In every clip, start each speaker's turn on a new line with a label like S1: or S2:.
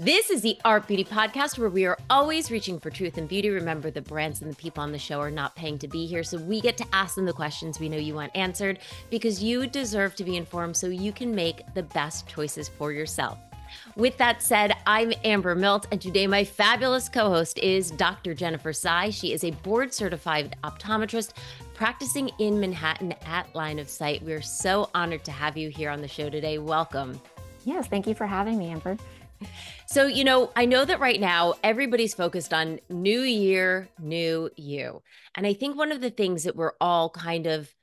S1: This is the Art Beauty Podcast where we are always reaching for truth and beauty. Remember, the brands and the people on the show are not paying to be here, so we get to ask them the questions we know you want answered because you deserve to be informed so you can make the best choices for yourself. With that said, I'm Amber Milt, and today my fabulous co host is Dr. Jennifer Tsai. She is a board certified optometrist practicing in Manhattan at Line of Sight. We're so honored to have you here on the show today. Welcome.
S2: Yes, thank you for having me, Amber.
S1: So, you know, I know that right now everybody's focused on new year, new you. And I think one of the things that we're all kind of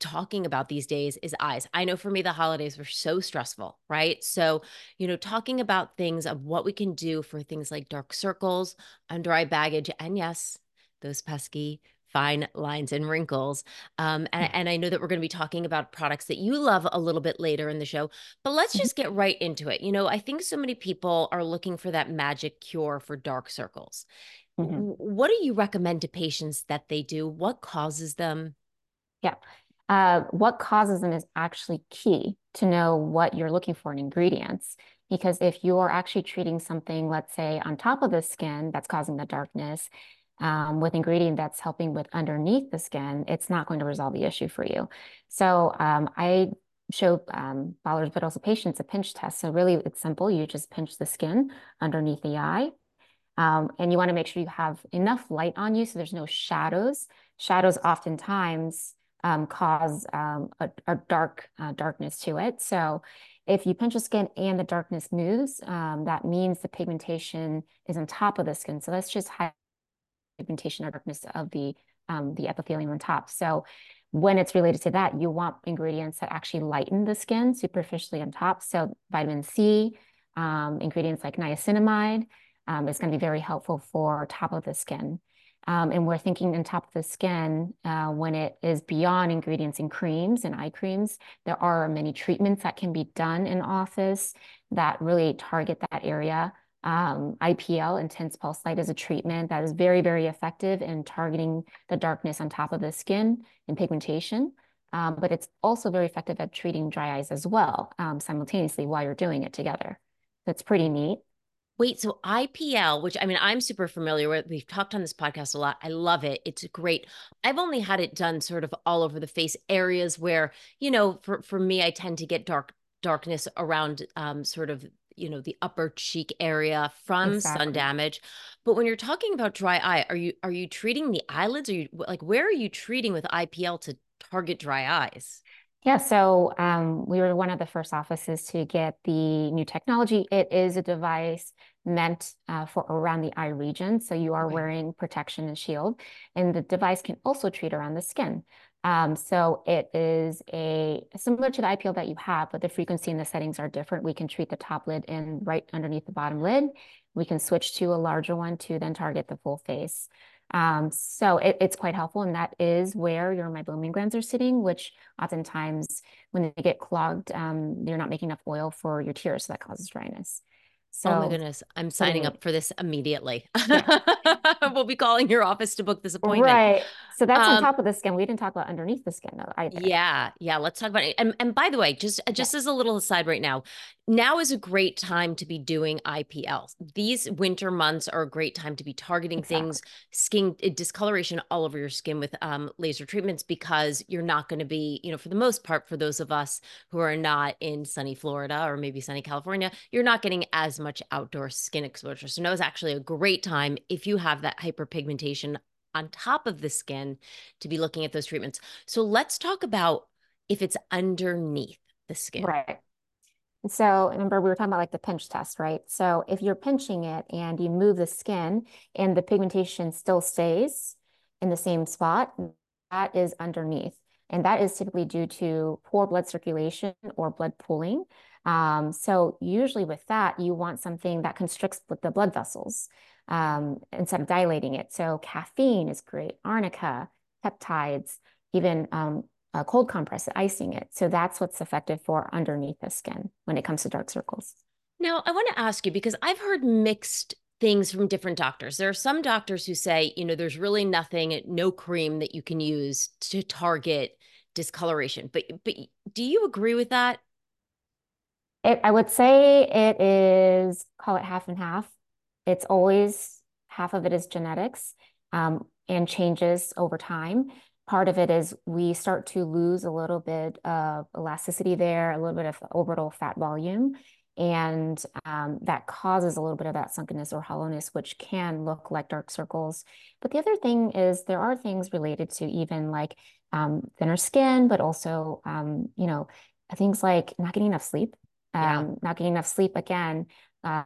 S1: talking about these days is eyes. I know for me, the holidays were so stressful, right? So, you know, talking about things of what we can do for things like dark circles, under eye baggage, and yes, those pesky fine lines and wrinkles. Um, and, and I know that we're going to be talking about products that you love a little bit later in the show, but let's mm-hmm. just get right into it. You know, I think so many people are looking for that magic cure for dark circles. Mm-hmm. What do you recommend to patients that they do? What causes them?
S2: Yeah. Uh, what causes them is actually key to know what you're looking for in ingredients. Because if you're actually treating something, let's say, on top of the skin that's causing the darkness, um, with ingredient that's helping with underneath the skin, it's not going to resolve the issue for you. So um, I show um, but also patients a pinch test. So really it's simple. You just pinch the skin underneath the eye. Um, and you want to make sure you have enough light on you so there's no shadows. Shadows oftentimes um, cause um, a, a, dark uh, darkness to it. So if you pinch the skin and the darkness moves, um, that means the pigmentation is on top of the skin. So let's just pigmentation or darkness of the um, the epithelium on top. So when it's related to that, you want ingredients that actually lighten the skin superficially on top. So vitamin C, um, ingredients like niacinamide um, is going to be very helpful for top of the skin. Um, and we're thinking on top of the skin, uh, when it is beyond ingredients in creams and eye creams, there are many treatments that can be done in office that really target that area um, IPL, intense pulse light, is a treatment that is very, very effective in targeting the darkness on top of the skin and pigmentation. Um, but it's also very effective at treating dry eyes as well, um, simultaneously while you're doing it together. That's pretty neat.
S1: Wait, so IPL, which I mean, I'm super familiar with, we've talked on this podcast a lot. I love it. It's great. I've only had it done sort of all over the face areas where, you know, for, for me, I tend to get dark darkness around um, sort of you know the upper cheek area from exactly. sun damage but when you're talking about dry eye are you are you treating the eyelids are you like where are you treating with IPL to target dry eyes
S2: yeah, so um, we were one of the first offices to get the new technology. It is a device meant uh, for around the eye region. So you are okay. wearing protection and shield, and the device can also treat around the skin. Um, so it is a similar to the IPL that you have, but the frequency and the settings are different. We can treat the top lid and right underneath the bottom lid. We can switch to a larger one to then target the full face. Um, so it, it's quite helpful, and that is where your meibomian glands are sitting, which oftentimes when they get clogged, um, you're not making enough oil for your tears, so that causes dryness.
S1: So, oh my goodness, I'm signing up for this immediately. Yeah. we'll be calling your office to book this appointment.
S2: Right. So that's um, on top of the skin. We didn't talk about underneath the skin though. Either.
S1: Yeah, yeah. Let's talk about it. And and by the way, just just yeah. as a little aside right now, now is a great time to be doing IPL. These winter months are a great time to be targeting exactly. things, skin uh, discoloration all over your skin with um, laser treatments because you're not going to be, you know, for the most part, for those of us who are not in sunny Florida or maybe sunny California, you're not getting as much outdoor skin exposure. So now is actually a great time if you have that hyperpigmentation on top of the skin to be looking at those treatments. So let's talk about if it's underneath the skin.
S2: Right. So remember we were talking about like the pinch test, right? So if you're pinching it and you move the skin and the pigmentation still stays in the same spot, that is underneath. And that is typically due to poor blood circulation or blood pooling. Um, so usually with that, you want something that constricts the blood vessels um, instead of dilating it. So caffeine is great, arnica, peptides, even um, a cold compress, icing it. So that's what's effective for underneath the skin when it comes to dark circles.
S1: Now, I want to ask you because I've heard mixed things from different doctors. There are some doctors who say, you know, there's really nothing, no cream that you can use to target discoloration. But but do you agree with that?
S2: It, I would say it is call it half and half. It's always half of it is genetics um, and changes over time. Part of it is we start to lose a little bit of elasticity there, a little bit of orbital fat volume and um, that causes a little bit of that sunkenness or hollowness, which can look like dark circles. But the other thing is there are things related to even like um, thinner skin, but also, um, you know, things like not getting enough sleep. Yeah. Um, not getting enough sleep again uh,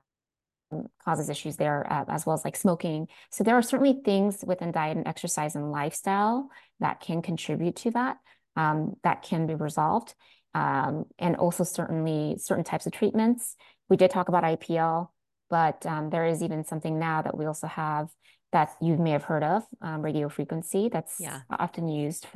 S2: causes issues there, uh, as well as like smoking. So there are certainly things within diet and exercise and lifestyle that can contribute to that, um, that can be resolved um, and also certainly certain types of treatments. We did talk about IPL, but um, there is even something now that we also have that you may have heard of, um, radio frequency, that's yeah. often used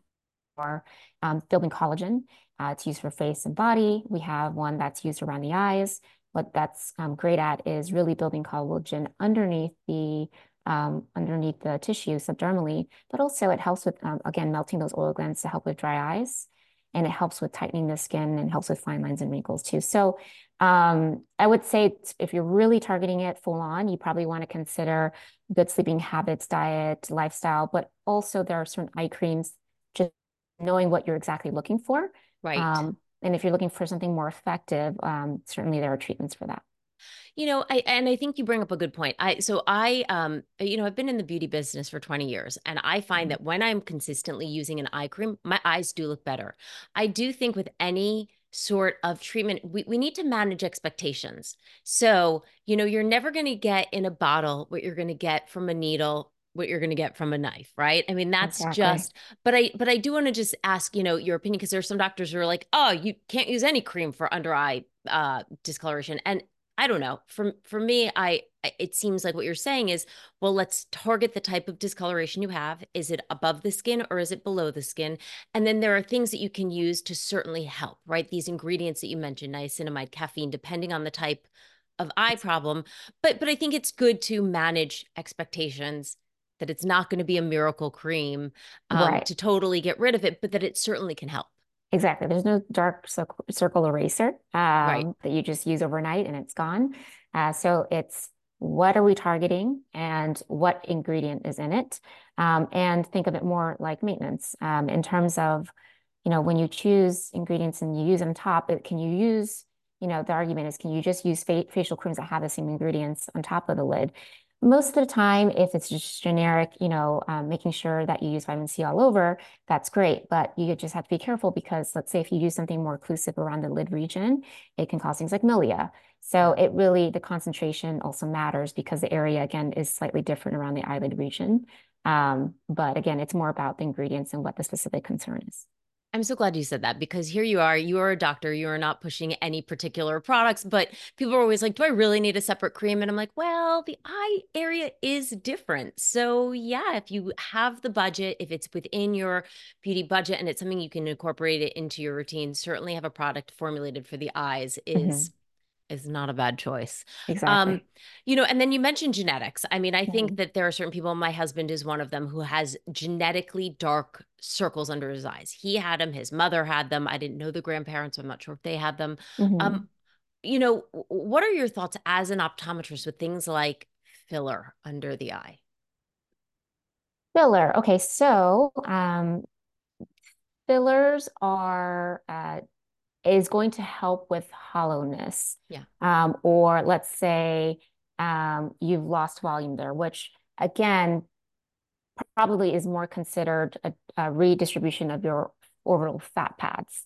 S2: for um, building collagen. Uh, it's used for face and body. We have one that's used around the eyes. What that's um, great at is really building collagen underneath the um, underneath the tissue subdermally, but also it helps with, um, again, melting those oil glands to help with dry eyes and it helps with tightening the skin and helps with fine lines and wrinkles too. So um, I would say if you're really targeting it full on, you probably want to consider good sleeping habits, diet, lifestyle, but also there are certain eye creams, just knowing what you're exactly looking for.
S1: Right.
S2: And if you're looking for something more effective, um, certainly there are treatments for that.
S1: You know, I and I think you bring up a good point. I so I um you know, I've been in the beauty business for 20 years and I find mm-hmm. that when I'm consistently using an eye cream, my eyes do look better. I do think with any sort of treatment we, we need to manage expectations so you know you're never going to get in a bottle what you're going to get from a needle what you're going to get from a knife right i mean that's exactly. just but i but i do want to just ask you know your opinion because there's some doctors who are like oh you can't use any cream for under eye uh discoloration and I don't know. For for me, I it seems like what you're saying is, well, let's target the type of discoloration you have. Is it above the skin or is it below the skin? And then there are things that you can use to certainly help, right? These ingredients that you mentioned, niacinamide, caffeine, depending on the type of eye problem. But but I think it's good to manage expectations that it's not going to be a miracle cream um, right. to totally get rid of it, but that it certainly can help.
S2: Exactly. There's no dark circle eraser um, right. that you just use overnight and it's gone. Uh, so it's what are we targeting and what ingredient is in it? Um, and think of it more like maintenance um, in terms of, you know, when you choose ingredients and you use them top, it, can you use, you know, the argument is can you just use fa facial creams that have the same ingredients on top of the lid? Most of the time, if it's just generic, you know, um, making sure that you use vitamin C all over, that's great. But you just have to be careful because let's say if you use something more occlusive around the lid region, it can cause things like milia. So it really, the concentration also matters because the area, again, is slightly different around the eyelid region. Um, but again, it's more about the ingredients and what the specific concern is.
S1: I'm so glad you said that because here you are, you are a doctor, you are not pushing any particular products, but people are always like, do I really need a separate cream? And I'm like, well, the eye area is different. So, yeah, if you have the budget, if it's within your beauty budget and it's something you can incorporate it into your routine, certainly have a product formulated for the eyes is mm-hmm is not a bad choice.
S2: Exactly. Um,
S1: you know, and then you mentioned genetics. I mean, I mm-hmm. think that there are certain people, my husband is one of them who has genetically dark circles under his eyes. He had them, his mother had them. I didn't know the grandparents, I'm not sure if they had them. Mm-hmm. Um, you know, what are your thoughts as an optometrist with things like filler under the eye?
S2: Filler. Okay, so um fillers are uh is going to help with hollowness.
S1: Yeah.
S2: Um, or let's say um, you've lost volume there, which again, probably is more considered a, a redistribution of your orbital fat pads.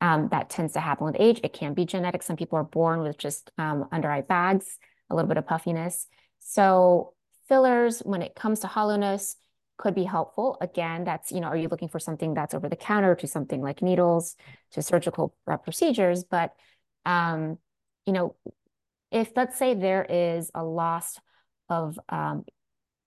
S2: Um, that tends to happen with age. It can be genetic. Some people are born with just um, under eye bags, a little bit of puffiness. So fillers, when it comes to hollowness, could be helpful. Again, that's, you know, are you looking for something that's over the counter to something like needles to surgical procedures? But um, you know, if let's say there is a loss of um,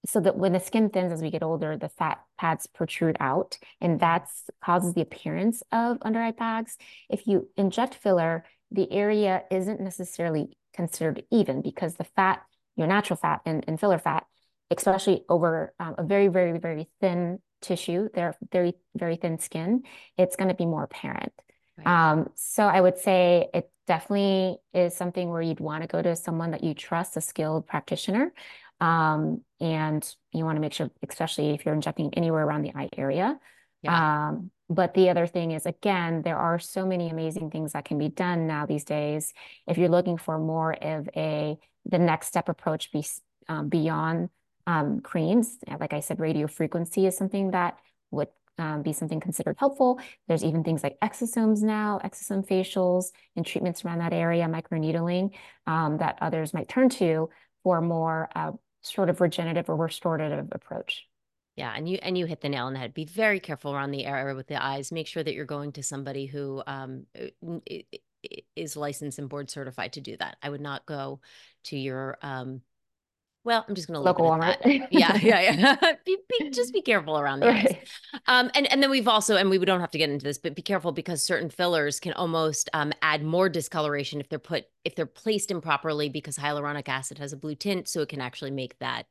S2: so that when the skin thins as we get older, the fat pads protrude out, and that causes the appearance of under eye bags. If you inject filler, the area isn't necessarily considered even because the fat, your natural fat and, and filler fat, especially over um, a very, very, very thin tissue, they're very, very thin skin, it's going to be more apparent. Right. Um, so I would say it definitely is something where you'd want to go to someone that you trust, a skilled practitioner. Um, and you want to make sure, especially if you're injecting anywhere around the eye area. Yeah. Um, but the other thing is, again, there are so many amazing things that can be done now these days. If you're looking for more of a the next step approach be, um, beyond um, creams, like I said, radio frequency is something that would um, be something considered helpful. There's even things like exosomes now, exosome facials, and treatments around that area, microneedling, um, that others might turn to for more uh, sort of regenerative or restorative approach.
S1: Yeah, and you and you hit the nail on the head. Be very careful around the area with the eyes. Make sure that you're going to somebody who um, is licensed and board certified to do that. I would not go to your um, well, I'm just going to
S2: local Walmart.
S1: yeah, yeah, yeah. be, be, just be careful around the right. Um, and and then we've also, and we don't have to get into this, but be careful because certain fillers can almost um, add more discoloration if they're put if they're placed improperly because hyaluronic acid has a blue tint, so it can actually make that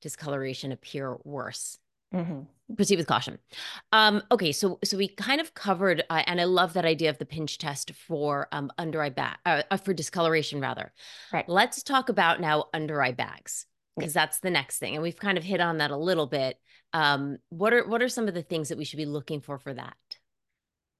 S1: discoloration appear worse. Mm-hmm. Proceed with caution. Um, okay, so so we kind of covered, uh, and I love that idea of the pinch test for um, under eye bag uh, uh, for discoloration rather.
S2: Right.
S1: Let's talk about now under eye bags because that's the next thing, and we've kind of hit on that a little bit. Um, what are what are some of the things that we should be looking for for that?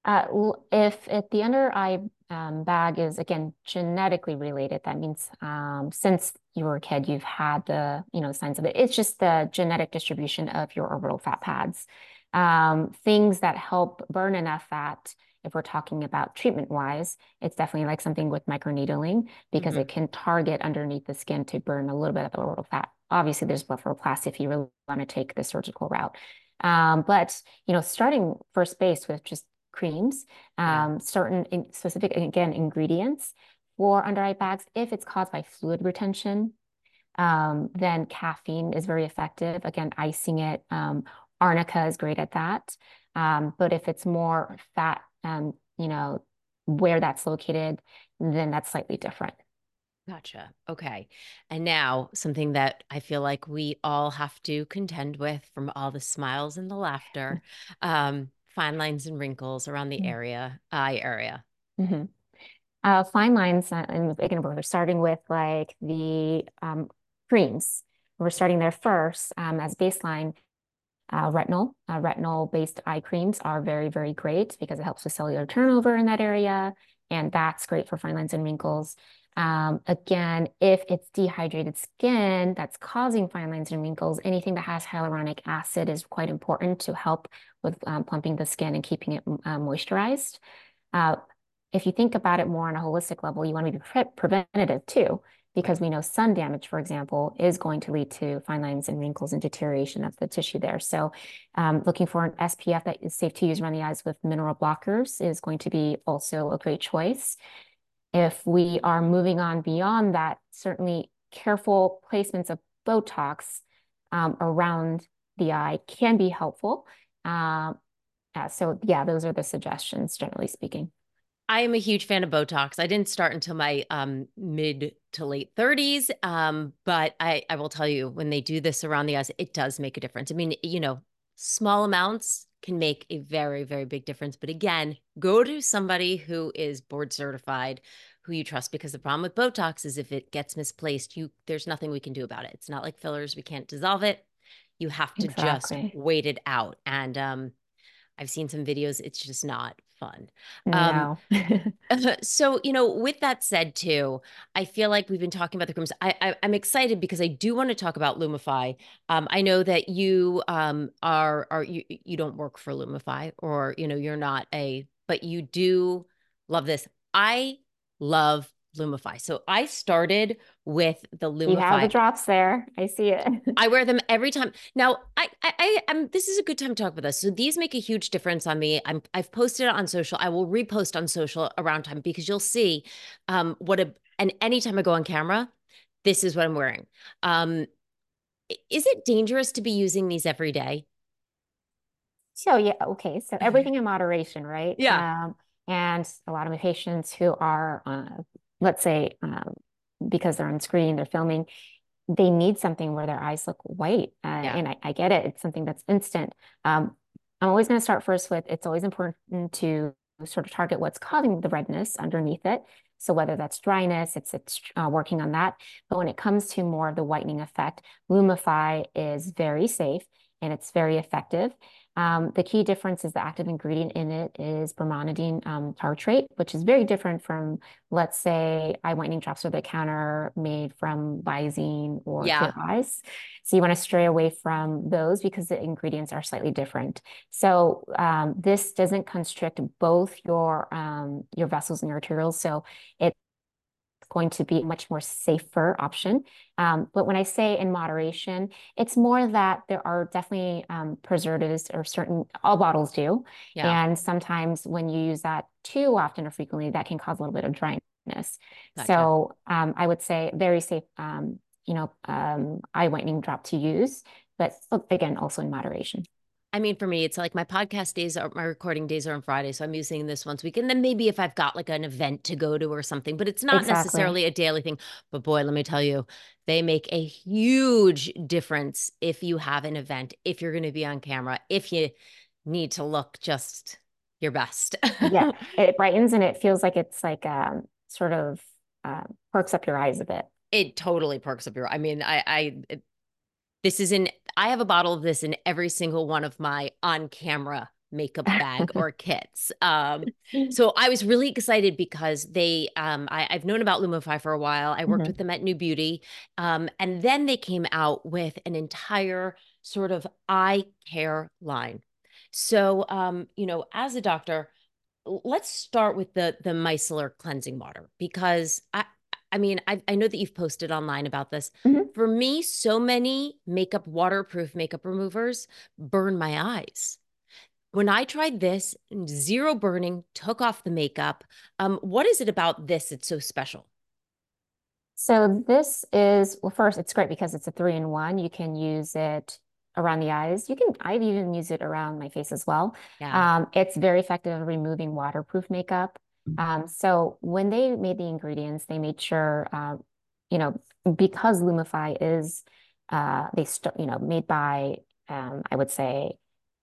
S2: Uh, if, if the under eye um, bag is again genetically related, that means um, since you were a kid, you've had the you know signs of it. It's just the genetic distribution of your orbital fat pads. Um, things that help burn enough fat. If we're talking about treatment wise, it's definitely like something with microneedling because mm-hmm. it can target underneath the skin to burn a little bit of the orbital fat. Obviously, there's blepharoplasty if you really want to take the surgical route. Um, but you know, starting first base with just creams, um, certain in specific, again, ingredients for under eye bags. If it's caused by fluid retention, um, then caffeine is very effective. Again, icing it. Um, arnica is great at that. Um, but if it's more fat, um, you know, where that's located, then that's slightly different.
S1: Gotcha. Okay. And now something that I feel like we all have to contend with from all the smiles and the laughter. Um, fine lines and wrinkles around the mm-hmm. area, eye area?
S2: Mm-hmm. Uh, fine lines, uh, and again, we're starting with like the um, creams. We're starting there first um, as baseline. Uh, retinol, uh, retinol-based eye creams are very, very great because it helps with cellular turnover in that area, and that's great for fine lines and wrinkles. Um, again, if it's dehydrated skin that's causing fine lines and wrinkles, anything that has hyaluronic acid is quite important to help with um, plumping the skin and keeping it uh, moisturized. Uh, if you think about it more on a holistic level, you want to be pre preventative too, because we know sun damage, for example, is going to lead to fine lines and wrinkles and deterioration of the tissue there. So um, looking for an SPF that is safe to use around the eyes with mineral blockers is going to be also a great choice. If we are moving on beyond that, certainly careful placements of Botox um, around the eye can be helpful. Um, uh, so yeah, those are the suggestions, generally speaking.
S1: I am a huge fan of Botox. I didn't start until my um, mid to late 30s. Um, but I, I will tell you, when they do this around the eyes, it does make a difference. I mean, you know, small amounts can make a very, very big difference. But again, go to somebody who is board certified, who you trust, because the problem with Botox is if it gets misplaced, you there's nothing we can do about it. It's not like fillers; we can't dissolve it. You have to exactly. just wait it out. And um, I've seen some videos; it's just not fun.
S2: Um,
S1: so, you know, with that said, too, I feel like we've been talking about the creams. I, I, am excited because I do want to talk about Lumify. Um, I know that you um, are are you you don't work for Lumify, or you know, you're not a, but you do love this. I love Lumify. So I started with the Lumify. You
S2: have the drops there. I see it.
S1: I wear them every time. Now, I, I, I am. This is a good time to talk about this. So these make a huge difference on me. I'm, I've posted it on social. I will repost on social around time because you'll see um, what a And anytime I go on camera, this is what I'm wearing. Um, is it dangerous to be using these every day?
S2: So yeah, okay. So everything in moderation, right?
S1: Yeah.
S2: Um, and a lot of my patients who are, uh, let's say, um, because they're on screen, they're filming, they need something where their eyes look white. Uh,
S1: Yeah.
S2: And I, I get it. It's something that's instant. Um, I'm always going to start first with it's always important to sort of target what's causing the redness underneath it. So whether that's dryness, it's it's uh, working on that. But when it comes to more of the whitening effect, Lumify is very safe and it's very effective. Um, the key difference is the active ingredient in it is brimonidine um, tartrate, which is very different from, let's say, eye whitening drops over the counter made from Visine or
S1: Yeah.
S2: Clear Eyes. So you want to stray away from those because the ingredients are slightly different. So um, this doesn't constrict both your um, your vessels and your arterioles. So it's going to be a much more safer option. Um, but when I say in moderation, it's more that there are definitely um, preservatives or certain, all bottles do.
S1: Yeah.
S2: And sometimes when you use that too often or frequently, that can cause a little bit of dryness.
S1: Gotcha.
S2: So um, I would say very safe, um, you know, um, eye whitening drop to use, but uh, again, also in moderation.
S1: I mean, for me, it's like my podcast days are my recording days are on Friday, so I'm using this once a week. And then maybe if I've got like an event to go to or something, but it's not
S2: Exactly.
S1: necessarily a daily thing. But boy, let me tell you, they make a huge difference if you have an event, if you're going to be on camera, if you need to look just your best.
S2: Yeah, it brightens and it feels like it's like um, sort of uh, perks up your eyes a bit.
S1: it totally perks up your. I mean, I, I, it- this is in. I have a bottle of this in every single one of my on-camera makeup bag or kits. Um, so I was really excited because they. Um, I, I've known about Lumify for a while. I worked
S2: Mhm.
S1: with them at New Beauty, um, and then they came out with an entire sort of eye care line. So, um, you know, as a doctor, let's start with the the micellar cleansing water because I I mean I I know that you've posted online about this.
S2: Mhm.
S1: For me, so many makeup waterproof makeup removers burn my eyes. When I tried this, zero burning, took off the makeup. Um, what is it about this that's so special?
S2: So this is, well, first, it's great because it's a three in one. You can use it around the eyes. You can, I've even used it around my face as well.
S1: Yeah.
S2: Um, it's very effective at removing waterproof makeup. Um, so when they made the ingredients, they made sure, uh, you know, because Lumify is, uh, they st you know, made by, um, I would say,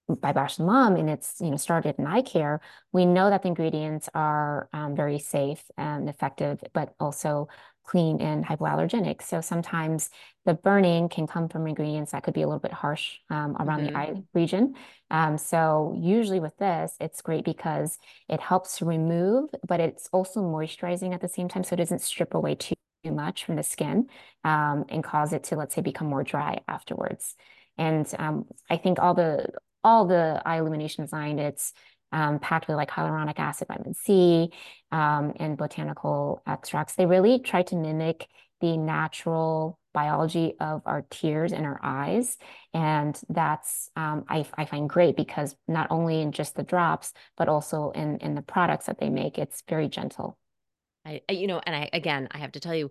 S2: by Bausch and Lomb, and it's you know started in eye care. We know that the ingredients are um, very safe and effective, but also clean and hypoallergenic. So sometimes the burning can come from ingredients that could be a little bit harsh um, around
S1: Mhm.
S2: the eye region. Um, so usually with this, it's great because it helps remove, but it's also moisturizing at the same time, so it doesn't strip away too much from the skin um, and cause it to, let's say, become more dry afterwards. And um, I think all the all the eye illumination design, it's um, packed with like hyaluronic acid, vitamin C, um, and botanical extracts. They really try to mimic the natural biology of our tears and our eyes. And that's, um, I, I find great because not only in just the drops, but also in, in the products that they make, it's very gentle.
S1: I, I- you know, and I again, I have to tell you,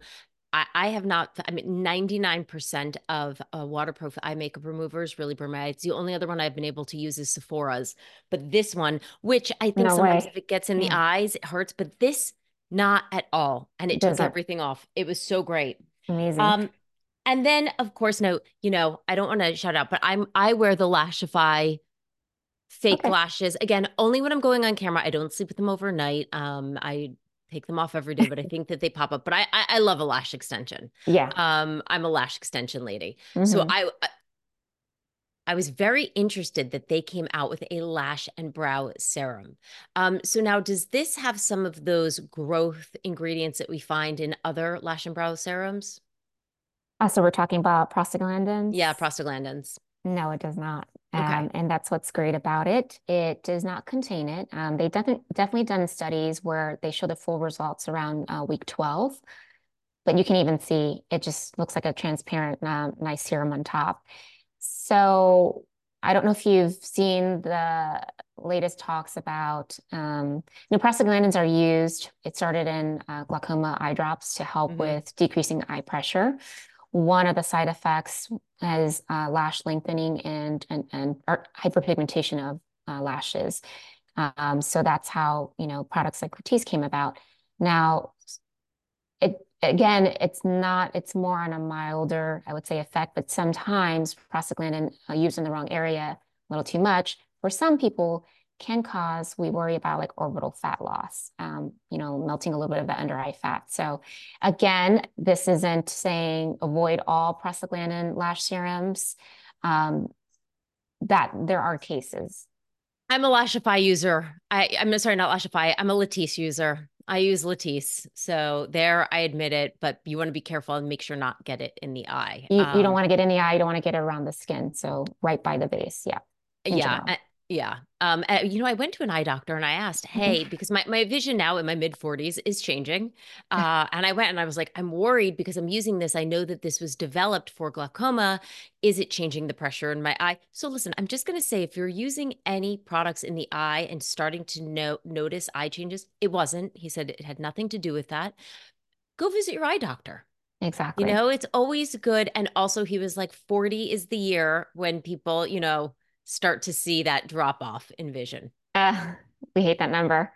S1: I, I have not. I mean, ninety nine percent of uh, waterproof eye makeup removers really burn my eyes. The only other one I've been able to use is Sephora's, but this one, which I think
S2: No
S1: sometimes
S2: way.
S1: if it gets in the eyes, it hurts. But this, not at all, and it took
S2: Doesn't.
S1: everything off. It was so great.
S2: Amazing.
S1: Um, and then of course, no, you know, I don't want to shout out, but I'm I wear the Lashify fake
S2: Okay.
S1: lashes again only when I'm going on camera. I don't sleep with them overnight. Um, I take them off every day, but I think that they pop up. But I I, I love a lash extension.
S2: yeah.
S1: Um, I'm a lash extension lady, so
S2: Mhm.
S1: I. I I was very interested that they came out with a lash and brow serum. Um, so now, does this have some of those growth ingredients that we find in other lash and brow serums?
S2: Uh, so we're talking about prostaglandins?
S1: Yeah, prostaglandins.
S2: No, it does not.
S1: Okay.
S2: Um, and that's what's great about it. It does not contain it. Um, they definitely definitely done studies where they show the full results around uh, week 12, but you can even see it just looks like a transparent, um, nice serum on top. So I don't know if you've seen the latest talks about, um, prostaglandins are used. It started in uh, glaucoma eye drops to help mm-hmm. with decreasing eye pressure. One of the side effects is uh, lash lengthening and and, and hyperpigmentation of uh, lashes. Um, so that's how you know products like Latisse came about. Now, it again, it's not. It's more on a milder, I would say, effect. But sometimes prostaglandin uh, used in the wrong area, a little too much, for some people can cause we worry about like orbital fat loss um, you know melting a little bit of the under eye fat. So again this isn't saying avoid all prostaglandin lash serums um, that there are cases.
S1: I'm a lashify user. I i'm sorry not lashify. I'm a latisse user. I use latisse so there i admit it but you want to be careful and make sure not get it in the eye.
S2: You, um, you don't um, want to get in the eye you don't want to get it around the skin so right by the base yeah
S1: yeah yeah. Um, uh, you know, I went to an eye doctor and I asked, hey, because my, my vision now in my mid 40s is changing. Uh, and I went and I was like, I'm worried because I'm using this. I know that this was developed for glaucoma. Is it changing the pressure in my eye? So listen, I'm just going to say if you're using any products in the eye and starting to no- notice eye changes, it wasn't. He said it had nothing to do with that. Go visit your eye doctor.
S2: Exactly.
S1: You know, it's always good. And also, he was like, 40 is the year when people, you know, start to see that drop off in vision?
S2: Uh, we hate that number.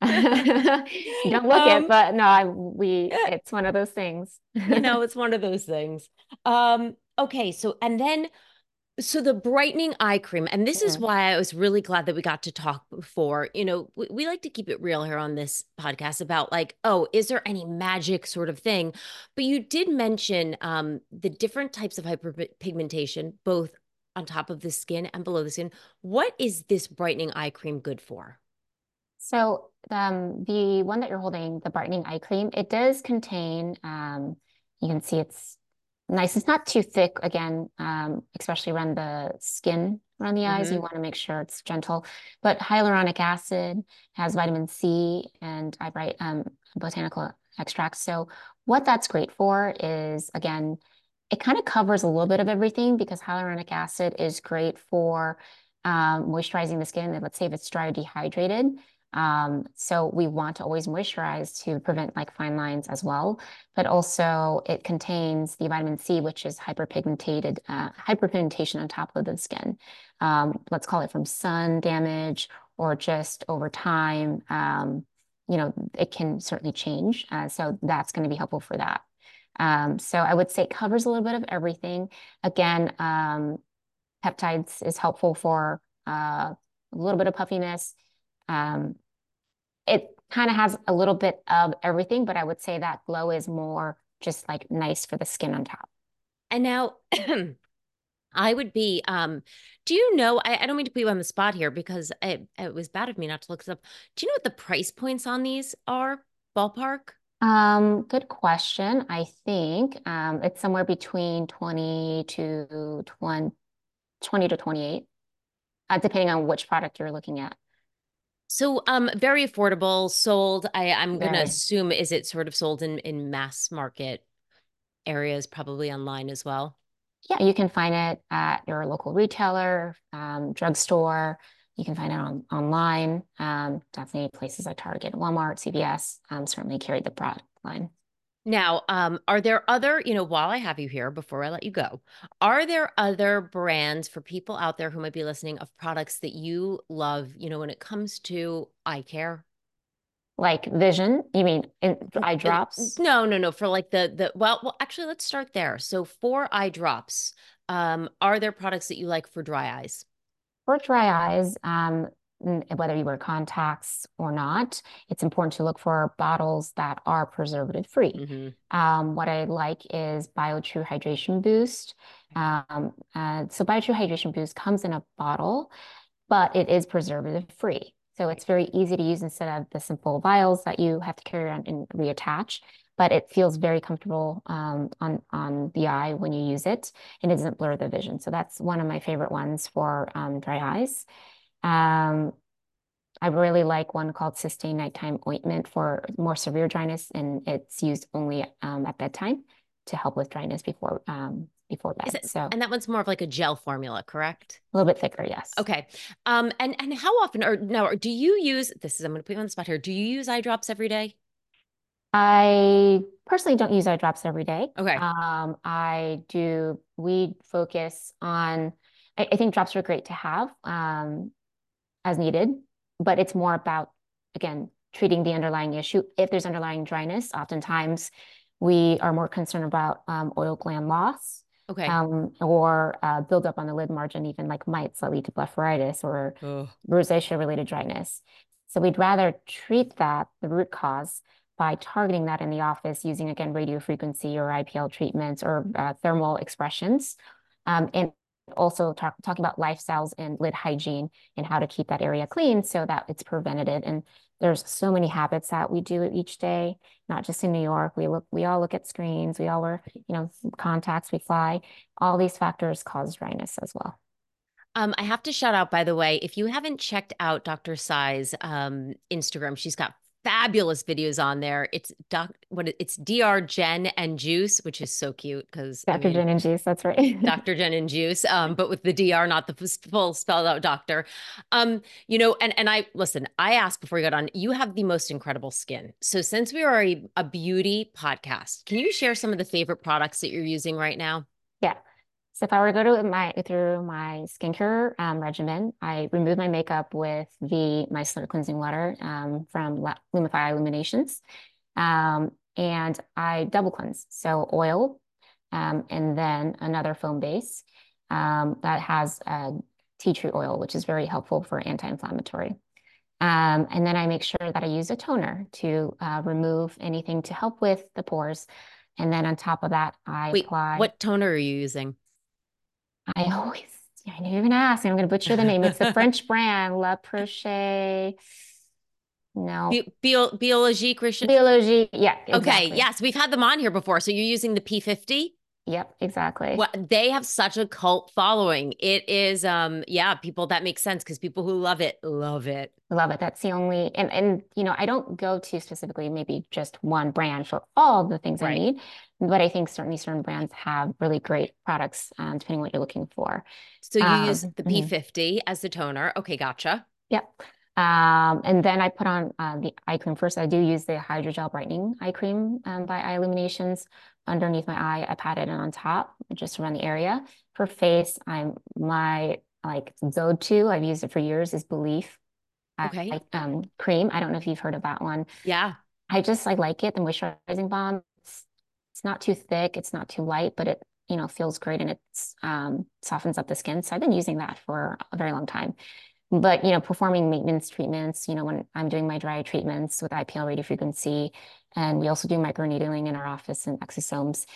S2: don't look um, it, but no, I, we eh. it's one of those things.
S1: you know, it's one of those things. Um, okay, so and then so the brightening eye cream, and this is why I was really glad that we got to talk before. You know, we, we, like to keep it real here on this podcast about like, oh, is there any magic sort of thing? But you did mention um, the different types of hyperpigmentation, both on top of the skin and below the skin. What is this brightening eye cream good for?
S2: So um, the one that you're holding, the brightening eye cream, it does contain, um, you can see it's nice. It's not too thick, again, um, especially around the skin, around the eyes. Mm-hmm. You want to make sure it's gentle. But hyaluronic acid has vitamin C and I write um, botanical extracts. So what that's great for is, again, it kind of covers a little bit of everything because hyaluronic acid is great for um, moisturizing the skin. Let's say if it's dry or dehydrated. Um, so we want to always moisturize to prevent like fine lines as well. But also it contains the vitamin C, which is hyperpigmented, uh, hyperpigmentation on top of the skin. Um, let's call it from sun damage or just over time. Um, you know, it can certainly change. Uh, so that's going to be helpful for that. Um, so I would say it covers a little bit of everything. Again, um, peptides is helpful for uh, a little bit of puffiness. Um, it kind of has a little bit of everything, but I would say that glow is more just like nice for the skin on top.
S1: And now I would be, um, do you know, I, I, don't mean to put you on the spot here because it, it was bad of me not to look this up. Do you know what the price points on these are? Ballpark?
S2: Um, good question. I think um, it's somewhere between 20 to 20, 20 to 28, uh, depending on which product you're looking at.
S1: So um very affordable, sold. I, I'm gonna assume is it sort of sold in, in mass market areas, probably online as well.
S2: Yeah, you can find it at your local retailer, um, drugstore, you can find it on online. Um, definitely places like Target, Walmart, CVS um, certainly carry the product line.
S1: Now, um, are there other, you know, while I have you here, before I let you go, are there other brands for people out there who might be listening of products that you love, you know, when it comes to eye care?
S2: Like vision? You mean in, eye drops?
S1: No, no, no. For like the the well, well, actually, let's start there. So for eye drops, um, are there products that you like for dry eyes?
S2: For dry eyes, um, whether you wear contacts or not, it's important to look for bottles that are preservative free. Mm-hmm. Um, what I like is BioTrue Hydration Boost. Um, uh, so BioTrue Hydration Boost comes in a bottle, but it is preservative free. So it's very easy to use instead of the simple vials that you have to carry around and reattach but it feels very comfortable um, on on the eye when you use it, and it doesn't blur the vision. So that's one of my favorite ones for um, dry eyes. Um, I really like one called Systane Nighttime Ointment for more severe dryness, and it's used only um, at bedtime to help with dryness before um, before bed.
S1: It,
S2: so
S1: and that one's more of like a gel formula, correct?
S2: A little bit thicker, yes.
S1: Okay. Um, and and how often or now do you use this is I'm gonna put you on the spot here. Do you use eye drops every day?
S2: I personally don't use eye drops every day.
S1: Okay.
S2: Um, I do we focus on I, I think drops are great to have um as needed, but it's more about again treating the underlying issue. If there's underlying dryness, oftentimes we are more concerned about um, oil gland loss.
S1: Okay.
S2: Um, or uh, buildup on the lid margin, even like mites that lead to blepharitis or rosacea related dryness. So we'd rather treat that, the root cause, by targeting that in the office using, again, radio frequency or IPL treatments or uh, thermal expressions. Um, and also talk, talking about lifestyles and lid hygiene and how to keep that area clean so that it's preventative. And there's so many habits that we do each day, not just in New York. We look, we all look at screens, we all wear, you know, contacts, we fly. All these factors cause dryness as well.
S1: Um, I have to shout out, by the way, if you haven't checked out Dr. Tsai's um, Instagram, she's got fabulous videos on there. It's doc what it's Dr. Jen and Juice, which is so cute because
S2: Dr. I mean, Jen and Juice, that's right.
S1: Dr. Jen and Juice, um, but with the Dr, not the full spelled out doctor. Um, you know, and and I listen, I asked before you got on, you have the most incredible skin. So since we are a, a beauty podcast, can you share some of the favorite products that you're using right now?
S2: Yeah. So if I were to go to my through my skincare um, regimen, I remove my makeup with the micellar cleansing water um, from Lumify Illuminations, um, and I double cleanse. So oil, um, and then another foam base um, that has uh, tea tree oil, which is very helpful for anti-inflammatory. Um, and then I make sure that I use a toner to uh, remove anything to help with the pores. And then on top of that, I
S1: Wait,
S2: apply.
S1: What toner are you using?
S2: I always, I knew you were going to ask, and I'm going to butcher the name. It's the French brand, La Perche. No.
S1: Bio, Biologique
S2: Biologique. Yeah.
S1: Exactly. Okay. Yes. We've had them on here before. So you're using the P50?
S2: Yep, exactly.
S1: Well, they have such a cult following. It is, um, yeah, people that makes sense because people who love it love it.
S2: Love it. That's the only, and and you know, I don't go to specifically maybe just one brand for all the things right. I need, but I think certainly certain brands have really great products, um, depending what you're looking for.
S1: So you um, use the P50 mm-hmm. as the toner. Okay, gotcha.
S2: Yep. Um, and then I put on uh, the eye cream first. I do use the hydrogel brightening eye cream um, by Eye Illuminations underneath my eye. I pat it on top just around the area. For face, I'm my like go-to. I've used it for years. Is belif.
S1: Okay.
S2: I, um, cream. I don't know if you've heard of that one.
S1: Yeah.
S2: I just I like it. The moisturizing balm. It's, it's not too thick. It's not too light, but it you know feels great and it um, softens up the skin. So I've been using that for a very long time but you know performing maintenance treatments you know when i'm doing my dry treatments with ipl radio frequency and we also do microneedling in our office and exosomes.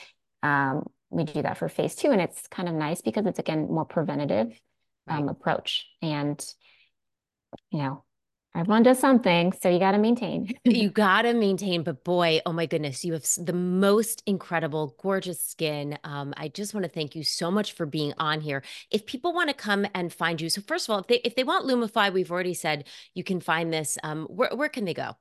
S2: Um, we do that for phase two and it's kind of nice because it's again more preventative um, right. approach. And you know everyone does something so you got to maintain.
S1: You got to maintain but boy oh my goodness you have the most incredible gorgeous skin. Um, i just want to thank you so much for being on here. If people want to come and find you so first of all if they if they want lumify we've already said you can find this um, where, where can they go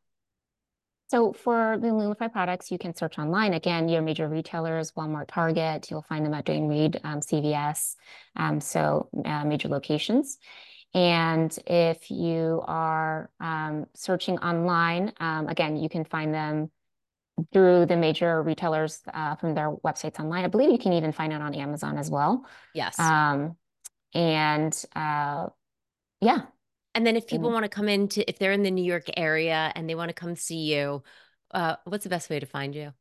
S2: so for the Lumify products, you can search online. Again, your major retailers, Walmart, Target, you'll find them at Duane Reade, um, CVS, um, so uh, major locations. And if you are um, searching online, um, again, you can find them through the major retailers uh, from their websites online. I believe you can even find it on Amazon as well.
S1: Yes.
S2: Um, and uh, yeah.
S1: And then if people mm-hmm. want to come into, if they're in the New York area and they want to come see you, uh, what's the best way to find you?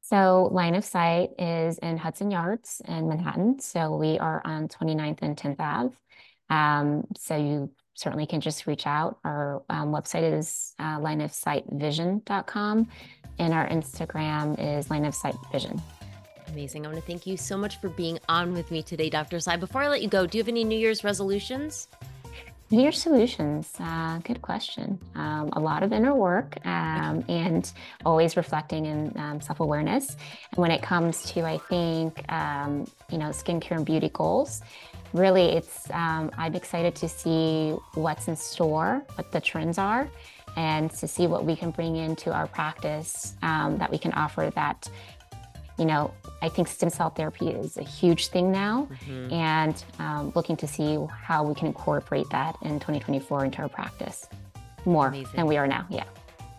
S2: So line of sight is in Hudson Yards in Manhattan. So we are on 29th and 10th Ave. Um, so you certainly can just reach out. Our um, website is uh, lineofsightvision.com and our Instagram is lineofsightvision.
S1: Amazing. I want to thank you so much for being on with me today, Dr. Tsai. Before I let you go, do you have any New Year's resolutions?
S2: Year's solutions. Uh, good question. Um, a lot of inner work um, and always reflecting in um, self awareness. And when it comes to, I think, um, you know, skincare and beauty goals, really it's um, i'm excited to see what's in store what the trends are and to see what we can bring into our practice um, that we can offer that you know, I think stem cell therapy is a huge thing now, mm-hmm. and um, looking to see how we can incorporate that in 2024 into our practice more Amazing. than we are now. Yeah.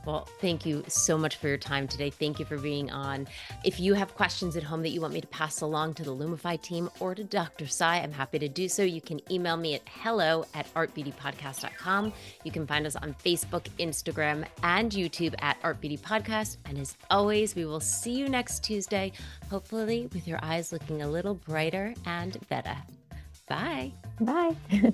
S1: Well, thank you so much for your time today. Thank you for being on. If you have questions at home that you want me to pass along to the Lumify team or to Dr. Tsai, I'm happy to do so. You can email me at hello at artbeautypodcast.com. You can find us on Facebook, Instagram, and YouTube at Art Beauty Podcast. And as always, we will see you next Tuesday, hopefully with your eyes looking a little brighter and better. Bye.
S2: Bye.